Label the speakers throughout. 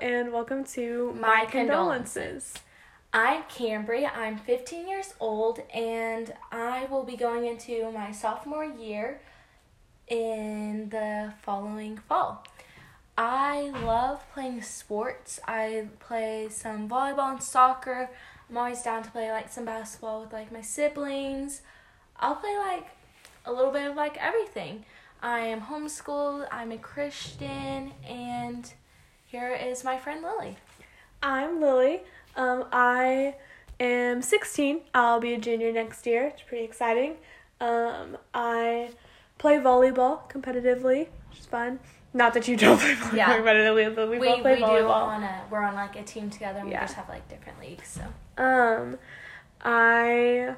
Speaker 1: and welcome to
Speaker 2: My Condolences. I'm Cambry. I'm 15 years old, and I will be going into my sophomore year in the following fall. I love playing sports. I play some volleyball and soccer. I'm always down to play like some basketball with like my siblings. I'll play like a little bit of like everything. I am homeschooled, I'm a Christian, and here is my friend Lily.
Speaker 1: I'm Lily. Um, I am 16. I'll be a junior next year. It's pretty exciting. Um, I play volleyball competitively, which is fun. Not that you don't play volleyball
Speaker 2: Yeah.
Speaker 1: competitively, but we,
Speaker 2: We,
Speaker 1: both play
Speaker 2: we do
Speaker 1: volleyball.
Speaker 2: on a we're on like a team together and
Speaker 1: Yeah.
Speaker 2: we just have like different leagues. So
Speaker 1: Um, I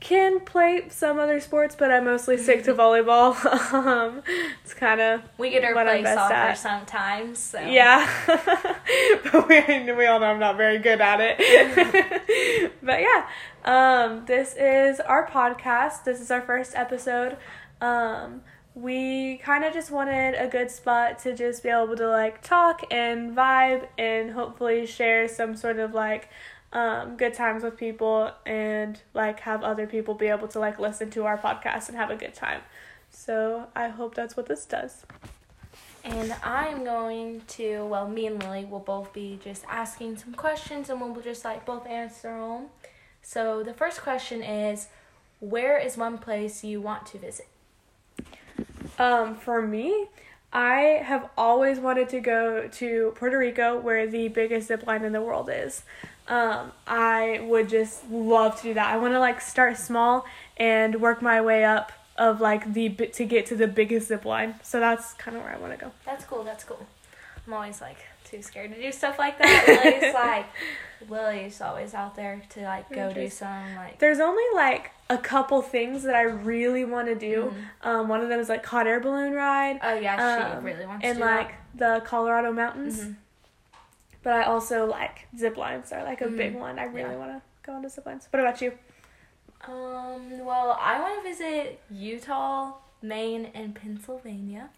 Speaker 1: can play some other sports, but I mostly stick to volleyball. um, it's kind of
Speaker 2: we get to
Speaker 1: What
Speaker 2: play soccer
Speaker 1: at.
Speaker 2: sometimes. So
Speaker 1: yeah. but we we all know I'm not very good at it. but yeah, um, this is our podcast. This is our first episode. Um, we kind of just wanted a good spot to just be able to like talk and vibe and hopefully share some sort of like um, good times with people and like have other people be able to like listen to our podcast and have a good time. So I hope that's what this does.
Speaker 2: And I'm going to, well, me and Lily will both be just asking some questions and we'll just like both answer them. So the first question is Where is one place you want to visit?
Speaker 1: Um, for me, I have always wanted to go to Puerto Rico, where the biggest zip line in the world is. Um, I would just love to do that. I want to like start small and work my way up of like the to get to the biggest zip line. So that's kind of where I want to go.
Speaker 2: That's cool, that's cool. I'm always like too scared to do stuff like that. Lily's like, Lily's always out there to like go do some like.
Speaker 1: There's only like a couple things that I really want to do. Um, one of them is like hot air balloon ride.
Speaker 2: Oh yeah, she
Speaker 1: um,
Speaker 2: really wants
Speaker 1: and
Speaker 2: to do
Speaker 1: like the Colorado mountains.
Speaker 2: Mhm.
Speaker 1: But I also like zip lines are like a big
Speaker 2: Mhm.
Speaker 1: one. I really
Speaker 2: Yeah.
Speaker 1: want to go on to zip lines. What about you?
Speaker 2: Um, well, I want to visit Utah, Maine, and Pennsylvania.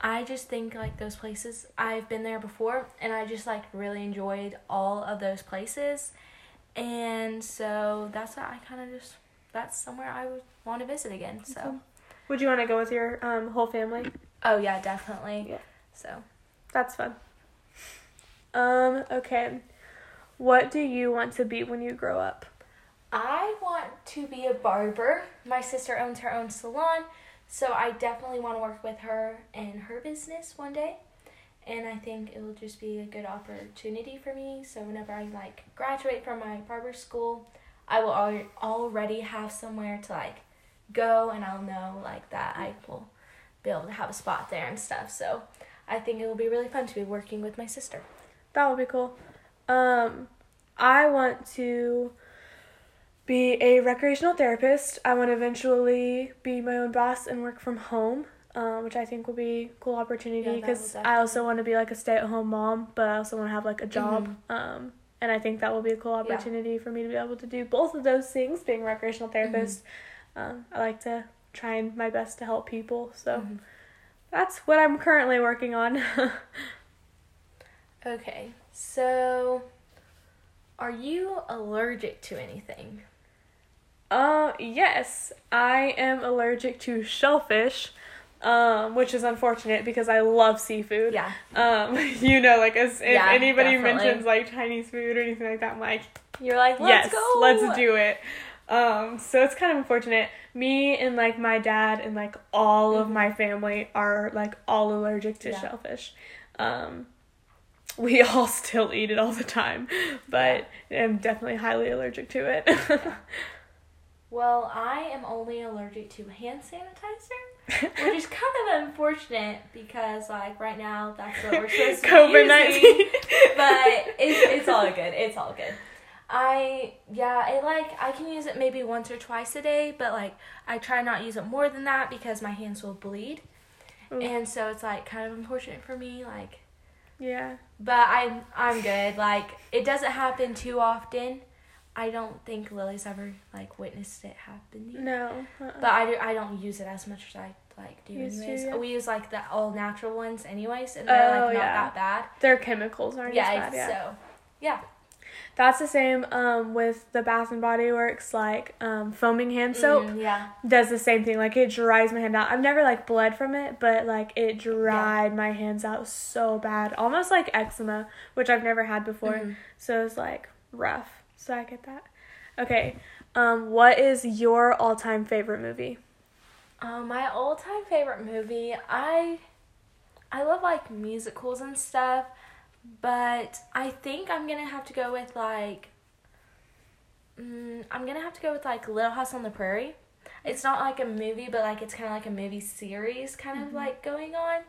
Speaker 2: I just think like those places, I've been there before and I just like really enjoyed all of those places. And so that's what I kind of just, that's somewhere I would want to visit again. So.
Speaker 1: Would you want to go with your um, whole family?
Speaker 2: oh yeah, definitely.
Speaker 1: Yeah.
Speaker 2: So,
Speaker 1: That's fun. Um, okay. What do you want to be when you grow up?
Speaker 2: I want to be a barber. My sister owns her own salon, so I definitely want to work with her in her business one day. And I think it will just be a good opportunity for me. So whenever I like graduate from my barber school, I will al- already have somewhere to like go, and I'll know like that I will be able to have a spot there and stuff. So I think it will be really fun to be working with my sister.
Speaker 1: That would be cool. Um, I want to be a recreational therapist. I want to eventually be my own boss and work from home, um, which I think will be a cool opportunity because
Speaker 2: will
Speaker 1: I also want to be like a stay at home mom, but I also want to have like a job. Um, and I think that will be a cool
Speaker 2: Yeah.
Speaker 1: opportunity for me to be able to do both of those things, being a recreational therapist. Um, I like to try and my best to help people. So
Speaker 2: Mhm.
Speaker 1: that's what I'm currently working on.
Speaker 2: Okay, so are you allergic to anything?
Speaker 1: Uh, yes, I am allergic to shellfish, um, which is unfortunate because I love seafood.
Speaker 2: Yeah.
Speaker 1: Um, you know, like as if
Speaker 2: Yeah,
Speaker 1: anybody
Speaker 2: definitely.
Speaker 1: mentions like Chinese food or anything like that, I'm like,
Speaker 2: You're like,
Speaker 1: yes,
Speaker 2: let's go.
Speaker 1: let's do it. Um, so it's kind of unfortunate. Me and like my dad and like all of
Speaker 2: Mhm.
Speaker 1: my family are like all allergic to
Speaker 2: Yeah.
Speaker 1: shellfish. Um, we all still eat it all the time, but I'm definitely highly allergic to it.
Speaker 2: Well, I am only allergic to hand sanitizer, which is kind of unfortunate because like right now that's what we're supposed to be
Speaker 1: COVID nineteen.
Speaker 2: But it's it's all good. It's all good. I yeah, it like I can use it maybe once or twice a day, but like I try not to use it more than that because my hands will bleed. And so it's like kind of unfortunate for me like
Speaker 1: yeah.
Speaker 2: But I'm I'm good. Like it doesn't happen too often. I don't think Lily's ever like witnessed it happening.
Speaker 1: No. uh-uh.
Speaker 2: But I, do, I don't use it as much as I like do
Speaker 1: Used to, yeah.
Speaker 2: We use like the all natural ones anyways, and they're
Speaker 1: Oh,
Speaker 2: like not
Speaker 1: yeah.
Speaker 2: that bad.
Speaker 1: Their chemicals aren't
Speaker 2: Yeah,
Speaker 1: as bad. Yeah.
Speaker 2: so yeah.
Speaker 1: That's the same um, with the Bath and Body Works like um, foaming hand soap.
Speaker 2: Mm, yeah.
Speaker 1: Does the same thing. Like it dries my hand out. I've never like bled from it, but like it dried my hands out so bad, almost like eczema, which I've never had before.
Speaker 2: Mhm.
Speaker 1: So it's like rough. So I get that. Okay. Um, what is your all-time favorite movie?
Speaker 2: Um, my all-time favorite movie, I I love like musicals and stuff, but I think I'm gonna have to go with like mm, I'm gonna have to go with like Little House on the Prairie. It's not like a movie, but like it's kind of like a movie series, kind of like going on,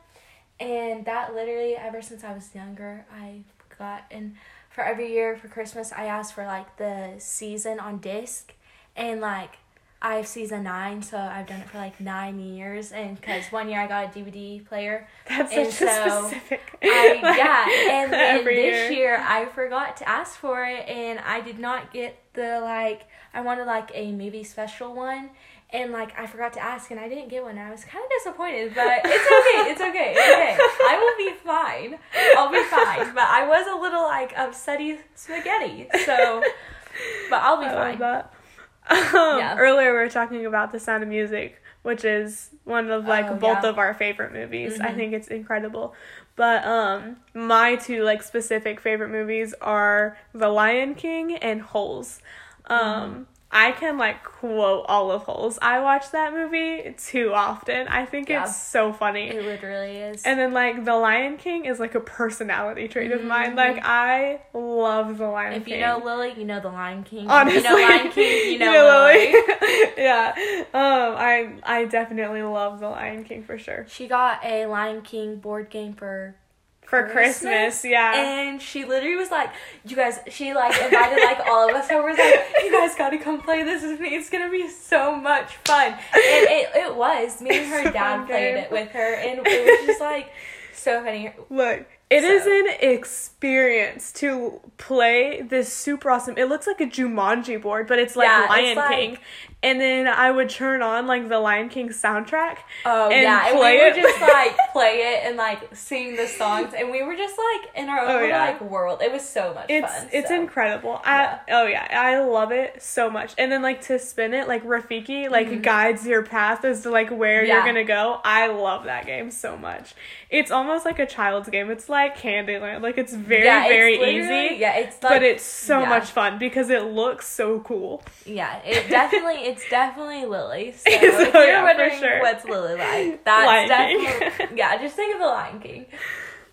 Speaker 2: and that literally ever since I was younger, I got and for every year for Christmas I asked for like the season on disc, and like I have season nine, so I've done it for like nine years, and because one year I got a DVD player,
Speaker 1: That's
Speaker 2: And
Speaker 1: such a
Speaker 2: so,
Speaker 1: specific.
Speaker 2: I, yeah, and then this
Speaker 1: year.
Speaker 2: year. I forgot to ask for it, and I did not get the like. I wanted like a movie special one, and like I forgot to ask, and I didn't get one. I was kind of disappointed, but it's okay. It's okay. It's okay. I will be fine. I'll be fine. But I was a little like upsetty spaghetti, so. But I'll be
Speaker 1: I
Speaker 2: fine.
Speaker 1: Um,
Speaker 2: Yeah.
Speaker 1: Earlier we were talking about The Sound of Music, which is one of like
Speaker 2: Oh,
Speaker 1: both
Speaker 2: yeah.
Speaker 1: of our favorite movies. I
Speaker 2: Mhm.
Speaker 1: think it's incredible. But um my two like specific favorite movies are The Lion King and Holes. Um
Speaker 2: Mm-hmm.
Speaker 1: I can like quote all of Holes. I watch that movie too often. I think
Speaker 2: Yeah.
Speaker 1: it's so funny.
Speaker 2: It literally is.
Speaker 1: And then like The Lion King is like a personality trait of mine. Like I love The Lion
Speaker 2: Mm-hmm. if you know Lily, you know the Lion King.
Speaker 1: Honestly,
Speaker 2: you know Lion King, you know, Lily.
Speaker 1: yeah, um, I I definitely love the Lion King for sure.
Speaker 2: She got a Lion King board game for
Speaker 1: For Christmas,
Speaker 2: Christmas?
Speaker 1: yeah.
Speaker 2: and she literally was like, "You guys," she like invited like all of us over. Was like, "You guys got to come play this with me. It's gonna be so much fun." And it it was. Me and her
Speaker 1: It's
Speaker 2: dad played it with her, and it was just like so funny.
Speaker 1: Look, it is
Speaker 2: So-
Speaker 1: an experience to play this super awesome. It looks like a Jumanji board, but it's like
Speaker 2: Yeah, it's
Speaker 1: Lion
Speaker 2: like-
Speaker 1: King. And then I would turn on like the Lion King soundtrack.
Speaker 2: Oh
Speaker 1: And
Speaker 2: yeah, and we would
Speaker 1: it.
Speaker 2: just like play it and like sing the songs, and we were just like in our own
Speaker 1: Oh, yeah.
Speaker 2: like world. It was so much
Speaker 1: It's
Speaker 2: fun.
Speaker 1: it's
Speaker 2: so.
Speaker 1: incredible. I oh yeah, I love it so much. And then like to spin it, like Rafiki like guides your path as to like where you're
Speaker 2: Mm-hmm.
Speaker 1: Gonna go. I love that game so much. It's almost like a child's game. It's like Candyland. Like it's very
Speaker 2: Yeah, it's
Speaker 1: very easy.
Speaker 2: Yeah, it's like
Speaker 1: but it's so
Speaker 2: yeah.
Speaker 1: much fun because it looks so cool.
Speaker 2: Yeah, it definitely it's definitely Lily. So
Speaker 1: So,
Speaker 2: if you're
Speaker 1: yeah, for
Speaker 2: wondering
Speaker 1: sure.
Speaker 2: what's Lily like, that's
Speaker 1: Lion King.
Speaker 2: definitely yeah. Just think of the Lion King.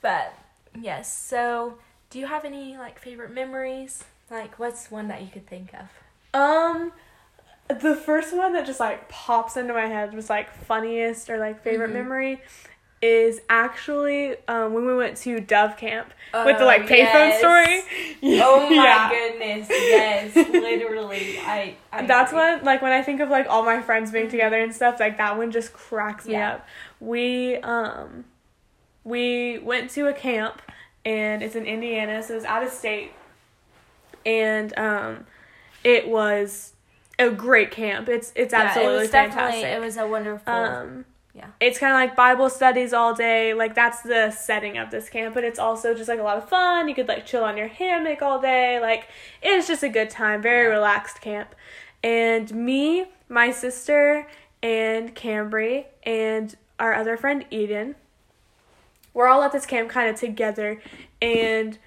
Speaker 2: But yes, so do you have any like favorite memories? Like, what's one that you could think of?
Speaker 1: Um the first one that just like pops into my head was like funniest or like favorite
Speaker 2: Mhm.
Speaker 1: memory is actually um, when we went to Dove Camp with the
Speaker 2: Oh,
Speaker 1: like payphone
Speaker 2: yes.
Speaker 1: story.
Speaker 2: Oh my
Speaker 1: Yeah.
Speaker 2: goodness! Yes, literally. I. I
Speaker 1: That's
Speaker 2: agree.
Speaker 1: when like when I think of like all my friends being together and stuff, like that one just cracks me up. We um we went to a camp and it's in Indiana, so it was out of state. And um it was a great camp. It's it's
Speaker 2: Yeah,
Speaker 1: absolutely
Speaker 2: it was
Speaker 1: fantastic.
Speaker 2: definitely it was a wonderful.
Speaker 1: Um,
Speaker 2: Yeah.
Speaker 1: It's kind of like Bible studies all day. Like that's the setting of this camp, but it's also just like a lot of fun. You could like chill on your hammock all day. Like it's just a good time. Very
Speaker 2: Yeah.
Speaker 1: relaxed camp. And me, my sister, and Cambry, and our other friend Eden, we're all at this camp kind of together, and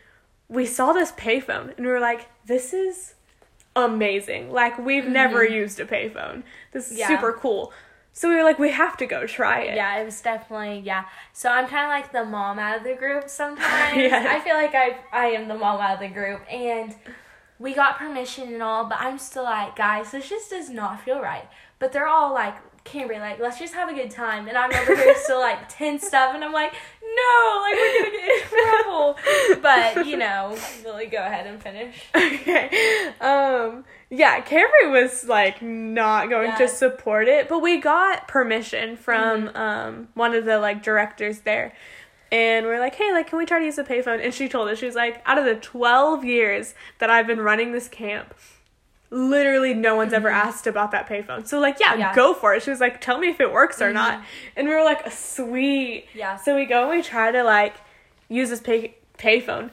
Speaker 1: we saw this payphone, and we were like, "This is amazing! Like we've never used a payphone. This is
Speaker 2: Mm-hmm. Yeah.
Speaker 1: super cool." So we were like, "We have to go try it."
Speaker 2: Yeah, it was definitely yeah. So I'm kind of like the mom out of the group sometimes.
Speaker 1: Yeah.
Speaker 2: I feel like I I am the mom out of the group, and we got permission and all, but I'm still like, guys, this just does not feel right. But they're all like, Cambry, like, let's just have a good time. And I'm over here still like tense stuff, and I'm like, no, like we're gonna get in trouble. But you know, Lily, go ahead and finish.
Speaker 1: okay. Um yeah, Cambry was like not going
Speaker 2: Yeah.
Speaker 1: to support it, but we got permission from
Speaker 2: Mm-hmm.
Speaker 1: um one of the like directors there. And we're like, "Hey, like can we try to use the payphone?" And she told us she was like, "Out of the 12 years that I've been running this camp, literally no one's ever mm-hmm. asked about that payphone. So like, yeah,
Speaker 2: Yeah.
Speaker 1: go for it. She was like, tell me if it works or not. Mm-hmm. And we were like, sweet.
Speaker 2: Yeah.
Speaker 1: So we go and we try to like use this pay payphone.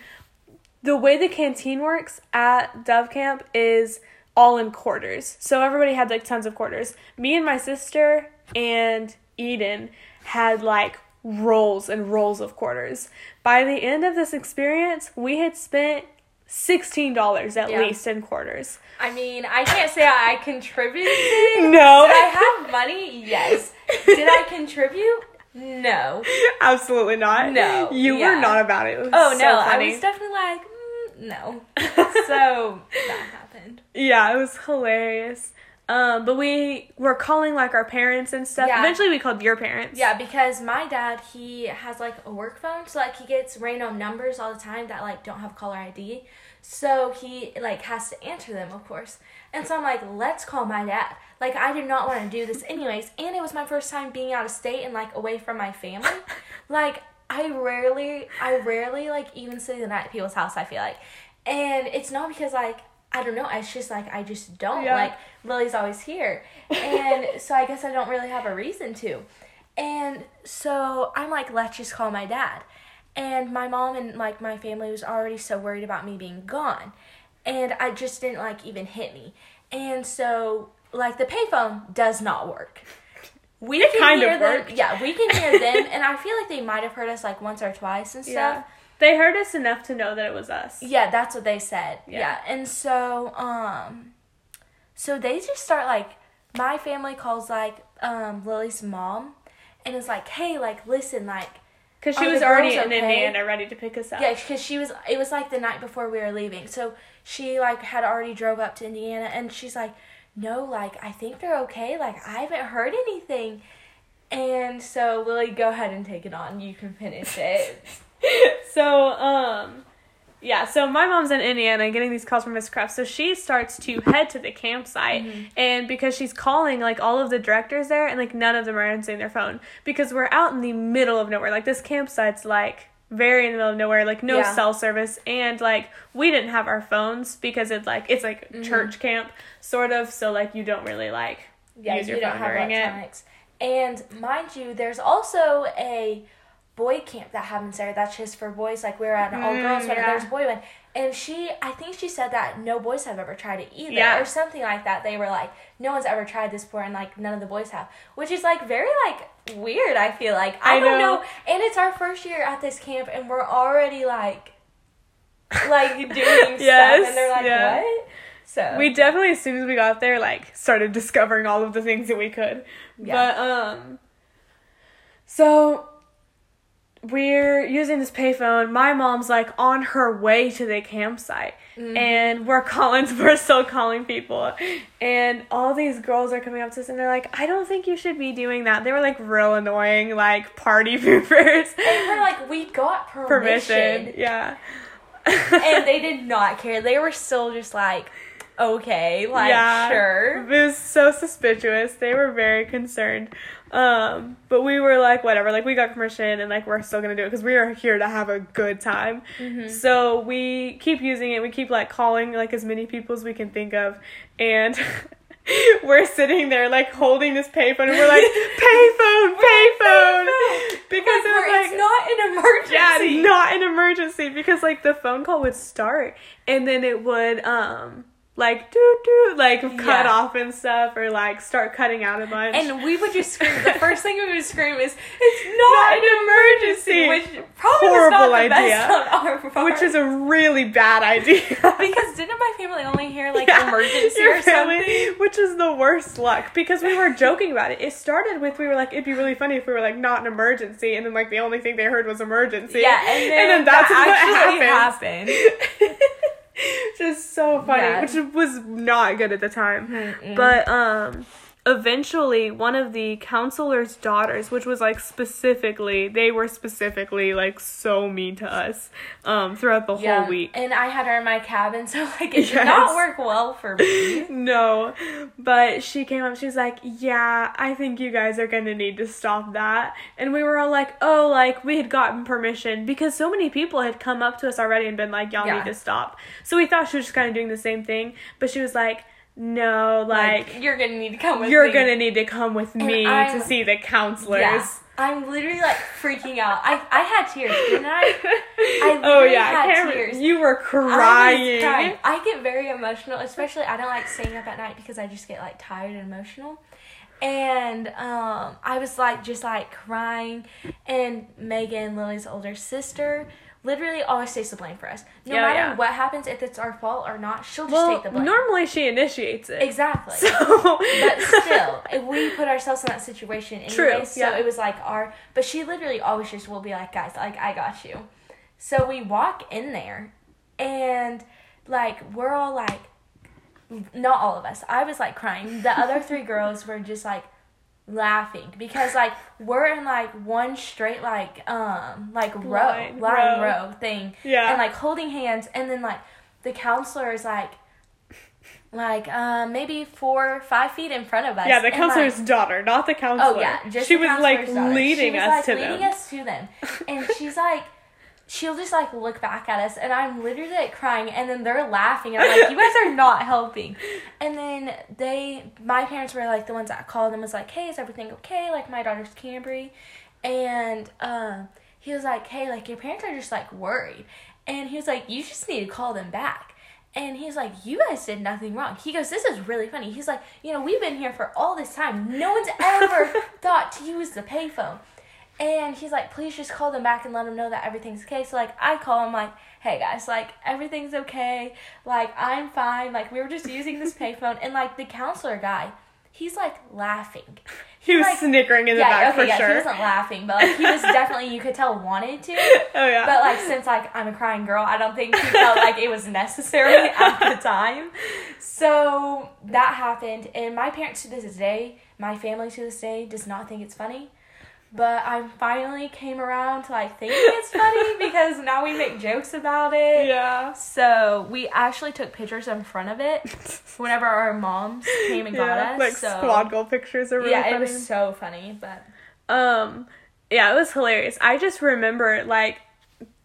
Speaker 1: The way the canteen works at Dove Camp is all in quarters. So everybody had like tons of quarters. Me and my sister and Eden had like rolls and rolls of quarters. By the end of this experience, we had spent $16 at
Speaker 2: Yeah.
Speaker 1: least in quarters.
Speaker 2: I mean, I can't say I contributed.
Speaker 1: No.
Speaker 2: Did I have money? Yes. Did I contribute? No.
Speaker 1: Absolutely not.
Speaker 2: No,
Speaker 1: You
Speaker 2: yeah.
Speaker 1: were not about it. It
Speaker 2: Oh
Speaker 1: so
Speaker 2: no, I was definitely like, mm, no. so that happened.
Speaker 1: Yeah, it was hilarious. Um, but we were calling like our parents and stuff.
Speaker 2: Yeah.
Speaker 1: Eventually, we called your parents.
Speaker 2: Yeah, because my dad he has like a work phone, so like he gets random numbers all the time that like don't have caller ID. So he like has to answer them, of course. And so I'm like, let's call my dad. Like I did not want to do this anyways, and it was my first time being out of state and like away from my family. like I rarely, I rarely like even stay the night at people's house. I feel like, and it's not because like I don't know. It's just like I just don't
Speaker 1: Yeah.
Speaker 2: like Lily's always here, and so I guess I don't really have a reason to. And so I'm like, let's just call my dad. And my mom and like my family was already so worried about me being gone. And I just didn't like even hit me. And so like the payphone does not work. We can
Speaker 1: kind of
Speaker 2: hear them. Yeah, we can hear them and I feel like they might have heard us like once or twice and stuff.
Speaker 1: Yeah. They heard us enough to know that it was us.
Speaker 2: Yeah, that's what they said.
Speaker 1: Yeah.
Speaker 2: Yeah. And so um so they just start like my family calls like um Lily's mom and is like, "Hey, like listen, like
Speaker 1: Because she was already in
Speaker 2: okay?
Speaker 1: Indiana ready to pick us up.
Speaker 2: yeah, cuz she was it was like the night before we were leaving. So she like had already drove up to Indiana and she's like, "No, like I think they're okay. Like I haven't heard anything." And so Lily, go ahead and take it on. You can finish it.
Speaker 1: so, um, yeah, so my mom's in Indiana getting these calls from Miss Kraft. So she starts to head to the campsite.
Speaker 2: Mm-hmm.
Speaker 1: And because she's calling, like, all of the directors there, and, like, none of them are answering their phone. Because we're out in the middle of nowhere. Like, this campsite's, like, very in the middle of nowhere, like, no
Speaker 2: Yeah.
Speaker 1: cell service. And, like, we didn't have our phones because it's, like, it's, like,
Speaker 2: Mm-hmm.
Speaker 1: church camp, sort of. So, like, you don't really, like,
Speaker 2: yeah,
Speaker 1: use
Speaker 2: you
Speaker 1: your
Speaker 2: don't
Speaker 1: phone
Speaker 2: have
Speaker 1: during it.
Speaker 2: And mind you, there's also a boy camp that happens there. That's just for boys. Like we were at an all girls
Speaker 1: Mm,
Speaker 2: one,
Speaker 1: yeah.
Speaker 2: and there's a boy one. And she, I think she said that no boys have ever tried it either,
Speaker 1: Yeah.
Speaker 2: or something like that. They were like, no one's ever tried this before, and like none of the boys have, which is like very like weird. I feel like I,
Speaker 1: I
Speaker 2: don't
Speaker 1: know.
Speaker 2: know. And it's our first year at this camp, and we're already like, like doing stuff,
Speaker 1: Yes,
Speaker 2: and they're like,
Speaker 1: yeah.
Speaker 2: what? So
Speaker 1: we definitely as soon as we got there like started discovering all of the things that we could
Speaker 2: Yeah.
Speaker 1: but um so we're using this payphone my mom's like on her way to the campsite
Speaker 2: Mm-hmm.
Speaker 1: and we're calling we're still calling people and all these girls are coming up to us and they're like i don't think you should be doing that they were like real annoying like party poopers
Speaker 2: and we're like, we got
Speaker 1: permission yeah
Speaker 2: and they did not care. They were still just like, okay, like
Speaker 1: Yeah.
Speaker 2: sure.
Speaker 1: It was so suspicious. They were very concerned. Um, but we were like, whatever. Like we got permission, and like we're still gonna do it because we are here to have a good time.
Speaker 2: Mm-hmm.
Speaker 1: So we keep using it. We keep like calling like as many people as we can think of, and. We're sitting there like holding this payphone and we're like payphone, payphone, because it was like
Speaker 2: it's not an emergency.
Speaker 1: yeah, it's not an emergency because like the phone call would start and then it would um like doo doo like cut
Speaker 2: Yeah.
Speaker 1: off and stuff or like start cutting out a bunch.
Speaker 2: And we would just scream. The first thing we would scream is, "It's not,
Speaker 1: Not
Speaker 2: an emergency," which probably
Speaker 1: Horrible
Speaker 2: was not the
Speaker 1: idea.
Speaker 2: best on our part.
Speaker 1: which is a really bad idea.
Speaker 2: because didn't my family only hear like
Speaker 1: Yeah,
Speaker 2: emergency or something?
Speaker 1: which is the worst luck because we were joking about it. It started with we were like it'd be really funny if we were like not an emergency, and then like the only thing they heard was emergency.
Speaker 2: Yeah, and then,
Speaker 1: that's
Speaker 2: that
Speaker 1: what happened. just so funny,
Speaker 2: Yeah.
Speaker 1: which was not good at the time. But um eventually one of the counselor's daughters, which was like specifically they were specifically like so mean to us um throughout the
Speaker 2: Yeah,
Speaker 1: whole week.
Speaker 2: and I had her in my cabin, so like it did not work well for me.
Speaker 1: No, but she came up. She's like, "Yeah, I think you guys are gonna need to stop that." And we were all like, "Oh, like we had gotten permission because so many people had come up to us already and been like, y'all
Speaker 2: Yeah.
Speaker 1: need to stop." So we thought she was just kind of doing the same thing, but she was like, no, like,
Speaker 2: Like, you're gonna need to come with
Speaker 1: you're
Speaker 2: me.
Speaker 1: gonna need to come with
Speaker 2: And
Speaker 1: me
Speaker 2: I'm-
Speaker 1: to see the counselors.
Speaker 2: Yeah. I'm literally like freaking out. I I had tears, didn't I? I
Speaker 1: oh yeah,
Speaker 2: had
Speaker 1: Cameron,
Speaker 2: tears.
Speaker 1: you were
Speaker 2: I
Speaker 1: crying.
Speaker 2: crying. I get very emotional, especially I don't like staying up at night because I just get like tired and emotional. And um, I was like just like crying, and Megan, Lily's older sister, literally always takes the blame for us. No
Speaker 1: Yeah,
Speaker 2: matter
Speaker 1: yeah.
Speaker 2: what happens, if it's our fault or not, she'll just
Speaker 1: Well,
Speaker 2: take the blame.
Speaker 1: normally she initiates it.
Speaker 2: exactly.
Speaker 1: So,
Speaker 2: but still, if we put ourselves in that situation anyway.
Speaker 1: True,
Speaker 2: So
Speaker 1: yeah.
Speaker 2: it was like our, but she literally always just will be like, guys, like I got you. So we walk in there, and like we're all like, not all of us. I was like crying. The other three girls were just like laughing because like we're in like one straight like um like row
Speaker 1: Line,
Speaker 2: line
Speaker 1: row.
Speaker 2: row thing
Speaker 1: Yeah.
Speaker 2: and like holding hands and then like the counselor is like like um maybe four five feet in front of us
Speaker 1: yeah, the
Speaker 2: and,
Speaker 1: counselor's
Speaker 2: like,
Speaker 1: daughter, not the counselor.
Speaker 2: oh yeah just
Speaker 1: she was like
Speaker 2: daughter.
Speaker 1: leading
Speaker 2: she was,
Speaker 1: us
Speaker 2: like,
Speaker 1: to
Speaker 2: leading
Speaker 1: them.
Speaker 2: us to them and she's like she'll just like look back at us and i'm literally like crying and then they're laughing and i'm like you guys are not helping and then they my parents were like the ones that called and was like hey is everything okay like my daughter's cambry and um he was like hey like your parents are just like worried and he was like you just need to call them back and he's like, You guys did nothing wrong. He goes, This is really funny. He's like, You know, we've been here for all this time. No one's ever thought to use the payphone. And he's like, Please just call them back and let them know that everything's okay. So, like, I call him, like, Hey guys, like, everything's okay. Like, I'm fine. Like, we were just using this payphone. And, like, the counselor guy, he's like laughing.
Speaker 1: he was
Speaker 2: like-
Speaker 1: snickering in the
Speaker 2: yeah,
Speaker 1: back
Speaker 2: okay,
Speaker 1: for
Speaker 2: yeah, he wasn't laughing, but like, he was definitely, you could tell, wanted to.
Speaker 1: oh yeah.
Speaker 2: But like since like I'm a crying girl, I don't think he felt like it was necessary at the time. So that happened, and my parents to this day, my family to this day, does not think it's funny. But I finally came around to like thinking it's funny because now we make jokes about it.
Speaker 1: yeah.
Speaker 2: So we actually took pictures in front of it whenever our moms came and got us.
Speaker 1: like
Speaker 2: so
Speaker 1: squad goal pictures are really
Speaker 2: yeah,
Speaker 1: funny.
Speaker 2: it was so funny. But
Speaker 1: Um, yeah, it was hilarious. I just remember like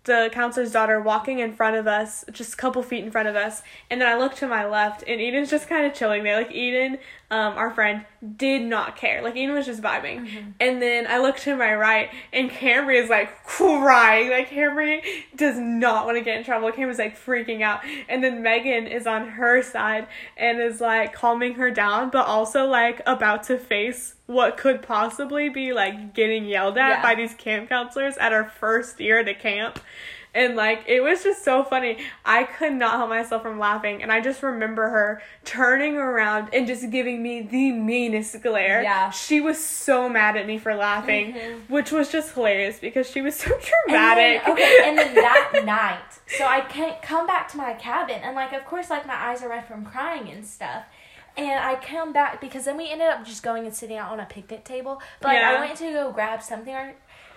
Speaker 1: the counselor's daughter walking in front of us, just a couple feet in front of us, and then I look to my left, and Eden's just kind of chilling there. Like Eden, um, our friend, did not care. Like Eden was just vibing. And then I looked to my right, and Cambry is like crying. Like Cambry does not want to get in trouble. Cambry's like freaking out, and then Megan is on her side and is like calming her down, but also like about to face what could possibly be like getting yelled at
Speaker 2: Yeah.
Speaker 1: by these camp counselors at our first year at a camp. And like it was just so funny. I could not help myself from laughing. And I just remember her turning around and just giving me the meanest glare.
Speaker 2: Yeah.
Speaker 1: She was so mad at me for laughing,
Speaker 2: Mhm.
Speaker 1: which was just hilarious because she was so
Speaker 2: And
Speaker 1: dramatic.
Speaker 2: then, okay, and then that night, so I can't come back to my cabin, and like, of course, like my eyes are red from crying and stuff. And I come back because then we ended up just going and sitting out on a picnic table. But like,
Speaker 1: Yeah.
Speaker 2: I went to go grab something, or,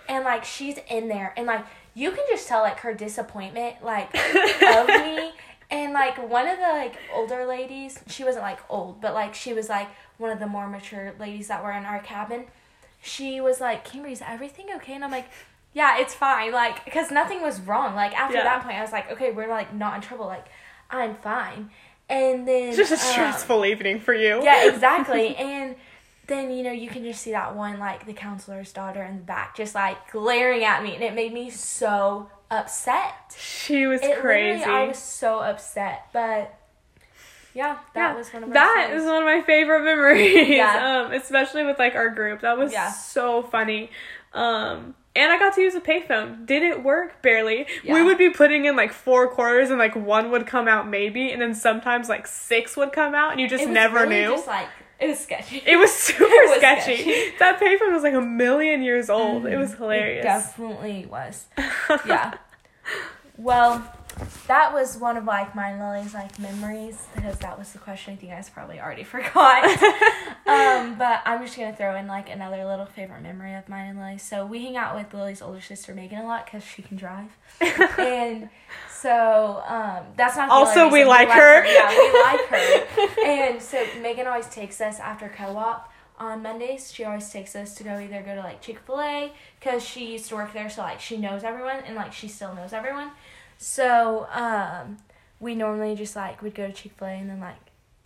Speaker 2: and like she's in there, and like you can just tell like her disappointment, like of me. And like one of the like older ladies, she wasn't like old, but like she was like one of the more mature ladies that were in our cabin. She was like, "Kimberly, is everything okay?" And I'm like, "Yeah, it's fine." Like, because nothing was wrong. Like after
Speaker 1: Yeah.
Speaker 2: that point, I was like, "Okay, we're like not in trouble. Like, I'm fine." And then
Speaker 1: It's just a
Speaker 2: um,
Speaker 1: stressful evening for you.
Speaker 2: yeah, exactly. and then you know you can just see that one like the counselor's daughter in the back, just like glaring at me, and it made me so upset.
Speaker 1: She was
Speaker 2: It
Speaker 1: crazy.
Speaker 2: I was so upset, but yeah, that
Speaker 1: Yeah,
Speaker 2: was one of my
Speaker 1: that is one of my favorite memories.
Speaker 2: Yeah.
Speaker 1: Um, especially with like our group. That was
Speaker 2: Yeah.
Speaker 1: so funny. Um, and I got to use a payphone. Did it work? Barely. We would be putting in like four quarters and like one would come out maybe, and then sometimes like six would come out, and you just never
Speaker 2: really
Speaker 1: knew.
Speaker 2: Just like it was sketchy.
Speaker 1: it was super
Speaker 2: It was
Speaker 1: sketchy.
Speaker 2: sketchy.
Speaker 1: That payphone was like a million years old. It was mm, hilarious.
Speaker 2: It definitely was. yeah. Well, that was one of like my Lily's like memories because that was the question I think you guys probably already forgot. Um, but I'm just gonna throw in like another little favorite memory of mine and Lily. So we hang out with Lily's older sister Megan a lot because she can drive, and so um, that's not
Speaker 1: Also, we
Speaker 2: reason
Speaker 1: like her.
Speaker 2: Yeah, we like her. And so Megan always takes us after co-op on Mondays. She always takes us to go either go to like Chick Fil A because she used to work there, so like she knows everyone and like she still knows everyone. So um, we normally just like would go to Chick Fil A and then like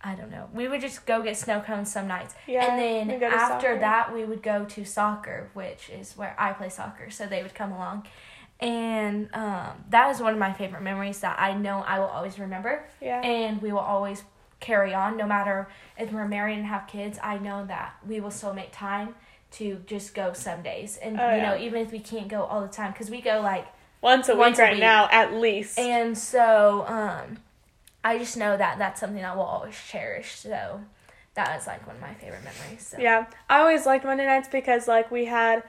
Speaker 2: I don't know. We would just go get snow cones some nights.
Speaker 1: Yeah,
Speaker 2: and then after
Speaker 1: soccer.
Speaker 2: that, we would go to soccer, which is where I play soccer. So they would come along. And um, that is one of my favorite memories that I know I will always remember.
Speaker 1: Yeah.
Speaker 2: And we will always carry on, no matter if we're married and have kids. I know that we will still make time to just go some days. And,
Speaker 1: Oh,
Speaker 2: you know, even if we can't go all the time, because we go like
Speaker 1: Once a
Speaker 2: Once
Speaker 1: week
Speaker 2: a
Speaker 1: right
Speaker 2: week.
Speaker 1: now, at least.
Speaker 2: and so um, I just know that that's something I will always cherish. So that is like one of my favorite memories. So.
Speaker 1: Yeah, I always liked Monday nights because like we had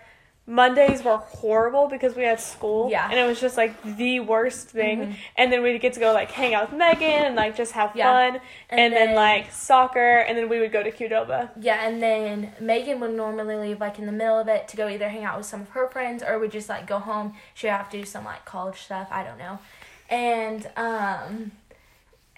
Speaker 1: Mondays were horrible because we had school.
Speaker 2: Yeah.
Speaker 1: And it was just like the worst thing.
Speaker 2: Mhm.
Speaker 1: And then we'd get to go like hang out with Megan and like just have
Speaker 2: Yeah.
Speaker 1: fun. And,
Speaker 2: And
Speaker 1: then,
Speaker 2: then-
Speaker 1: like soccer and then we would go to Qdoba.
Speaker 2: Yeah, and then Megan would normally leave like in the middle of it to go either hang out with some of her friends or would just like go home. She would have to do some like college stuff. I don't know. And um,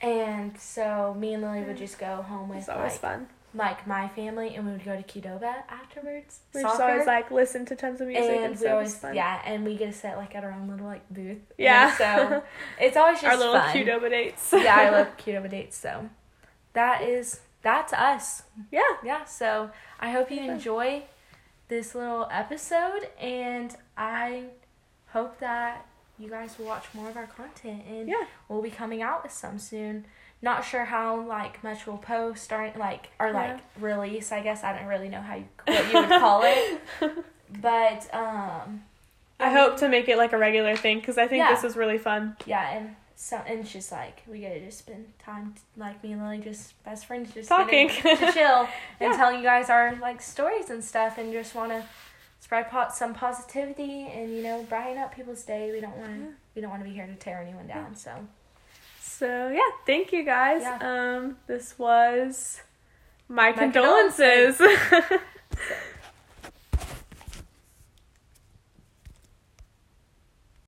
Speaker 2: and so me and Lily would mm. just go home with
Speaker 1: It's always
Speaker 2: like,
Speaker 1: fun.
Speaker 2: like my family, and we would go to Qdoba afterwards.
Speaker 1: We
Speaker 2: soccer.
Speaker 1: just always like listen to tons of music and,
Speaker 2: and we always
Speaker 1: fun.
Speaker 2: yeah, and we get to sit like at our own little like booth.
Speaker 1: Yeah.
Speaker 2: And so it's always just
Speaker 1: Our little
Speaker 2: fun.
Speaker 1: Qdoba dates.
Speaker 2: yeah, I love Qdoba dates. So that is that's us.
Speaker 1: yeah.
Speaker 2: yeah so i hope you enjoy this little episode and i hope that you guys will watch more of our content and
Speaker 1: Yeah.
Speaker 2: we'll be coming out with some soon not sure how like much we'll post or like or like release i guess i don't really know how you what you would call it but um
Speaker 1: I hope to make it like a regular thing because I think
Speaker 2: Yeah.
Speaker 1: this was really fun.
Speaker 2: yeah and so and it's just like we gotta just spend time like me and Lily just best friends just
Speaker 1: Talking.
Speaker 2: to chill and
Speaker 1: Yeah.
Speaker 2: telling you guys our like stories and stuff and just want to spread some positivity and you know brighten up people's day. We don't want to
Speaker 1: Yeah.
Speaker 2: we don't want to be here to tear anyone down. So
Speaker 1: So yeah, thank you guys.
Speaker 2: Yeah.
Speaker 1: Um, this was my,
Speaker 2: My
Speaker 1: condolences.